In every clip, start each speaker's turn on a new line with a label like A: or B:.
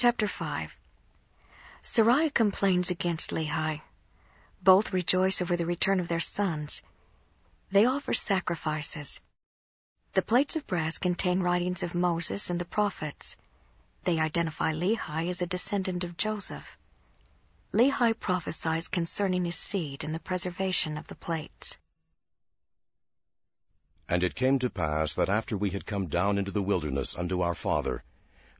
A: Chapter 5 Sariah complains against Lehi. Both rejoice over the return of their sons. They offer sacrifices. The plates of brass contain writings of Moses and the prophets. They identify Lehi as a descendant of Joseph. Lehi prophesies concerning his seed and the preservation of the plates.
B: And it came to pass that after we had come down into the wilderness unto our father,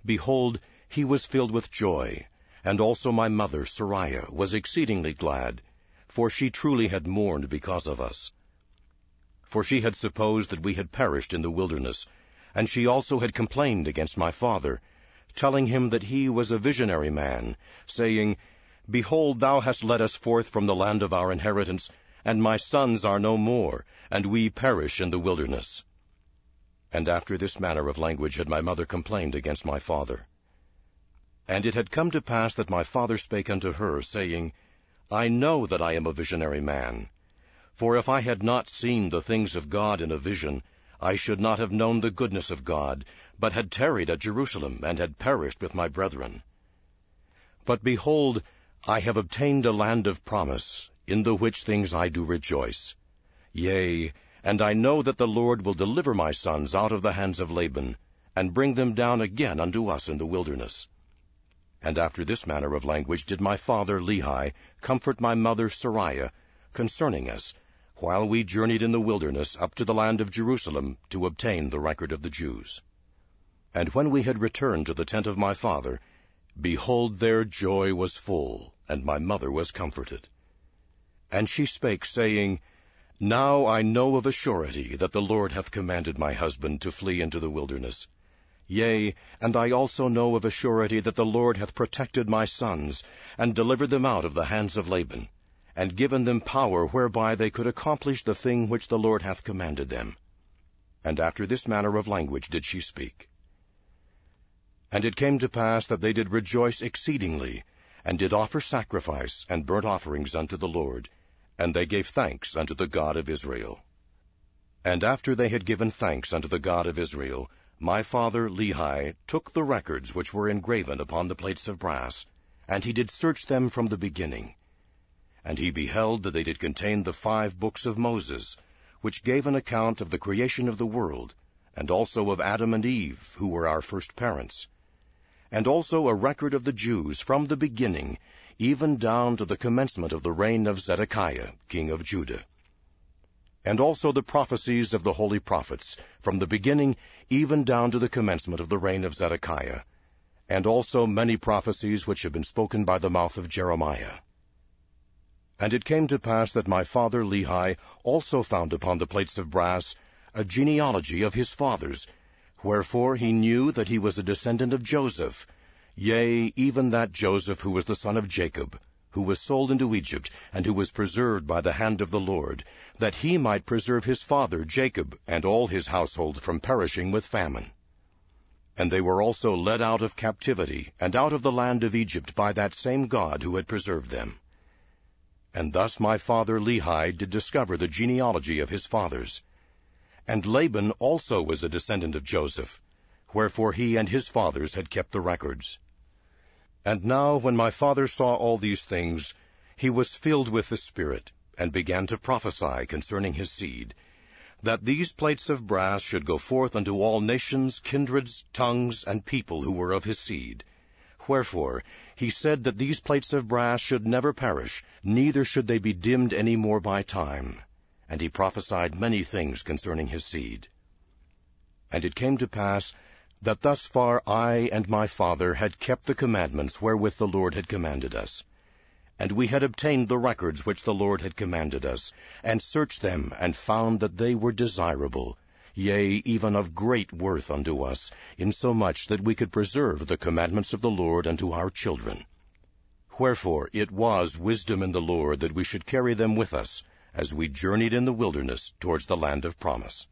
B: behold, he was filled with joy, and also my mother, Sariah, was exceedingly glad, for she truly had mourned because of us. For she had supposed that we had perished in the wilderness, and she also had complained against my father, telling him that he was a visionary man, saying, Behold, thou hast led us forth from the land of our inheritance, and my sons are no more, and we perish in the wilderness. And after this manner of language had my mother complained against my father. And it had come to pass that my father spake unto her, saying, I know that I am a visionary man. For if I had not seen the things of God in a vision, I should not have known the goodness of God, but had tarried at Jerusalem, and had perished with my brethren. But behold, I have obtained a land of promise, in the which things I do rejoice. Yea, and I know that the Lord will deliver my sons out of the hands of Laban, and bring them down again unto us in the wilderness. And after this manner of language did my father Lehi comfort my mother Sariah concerning us, while we journeyed in the wilderness up to the land of Jerusalem to obtain the record of the Jews. And when we had returned to the tent of my father, behold, their joy was full, and my mother was comforted. And she spake, saying, Now I know of a surety that the Lord hath commanded my husband to flee into the wilderness. Yea, and I also know of a surety that the Lord hath protected my sons, and delivered them out of the hands of Laban, and given them power whereby they could accomplish the thing which the Lord hath commanded them. And after this manner of language did she speak. And it came to pass that they did rejoice exceedingly, and did offer sacrifice and burnt offerings unto the Lord, and they gave thanks unto the God of Israel. And after they had given thanks unto the God of Israel, my father Lehi took the records which were engraven upon the plates of brass, and he did search them from the beginning. And he beheld that they did contain the five books of Moses, which gave an account of the creation of the world, and also of Adam and Eve, who were our first parents, and also a record of the Jews from the beginning, even down to the commencement of the reign of Zedekiah, king of Judah and also the prophecies of the holy prophets, from the beginning even down to the commencement of the reign of Zedekiah, and also many prophecies which have been spoken by the mouth of Jeremiah. And it came to pass that my father Lehi also found upon the plates of brass a genealogy of his fathers, wherefore he knew that he was a descendant of Joseph, yea, even that Joseph who was the son of Jacob, who was sold into Egypt, and who was preserved by the hand of the Lord, that he might preserve his father Jacob and all his household from perishing with famine. And they were also led out of captivity, and out of the land of Egypt by that same God who had preserved them. And thus my father Lehi did discover the genealogy of his fathers. And Laban also was a descendant of Joseph, wherefore he and his fathers had kept the records. And now when my father saw all these things, he was filled with the Spirit, and began to prophesy concerning his seed, that these plates of brass should go forth unto all nations, kindreds, tongues, and people who were of his seed. Wherefore he said that these plates of brass should never perish, neither should they be dimmed any more by time. And he prophesied many things concerning his seed. And it came to pass that thus far I and my father had kept the commandments wherewith the Lord had commanded us. And we had obtained the records which the Lord had commanded us, and searched them, and found that they were desirable, yea, even of great worth unto us, insomuch that we could preserve the commandments of the Lord unto our children. Wherefore it was wisdom in the Lord that we should carry them with us, as we journeyed in the wilderness towards the land of promise.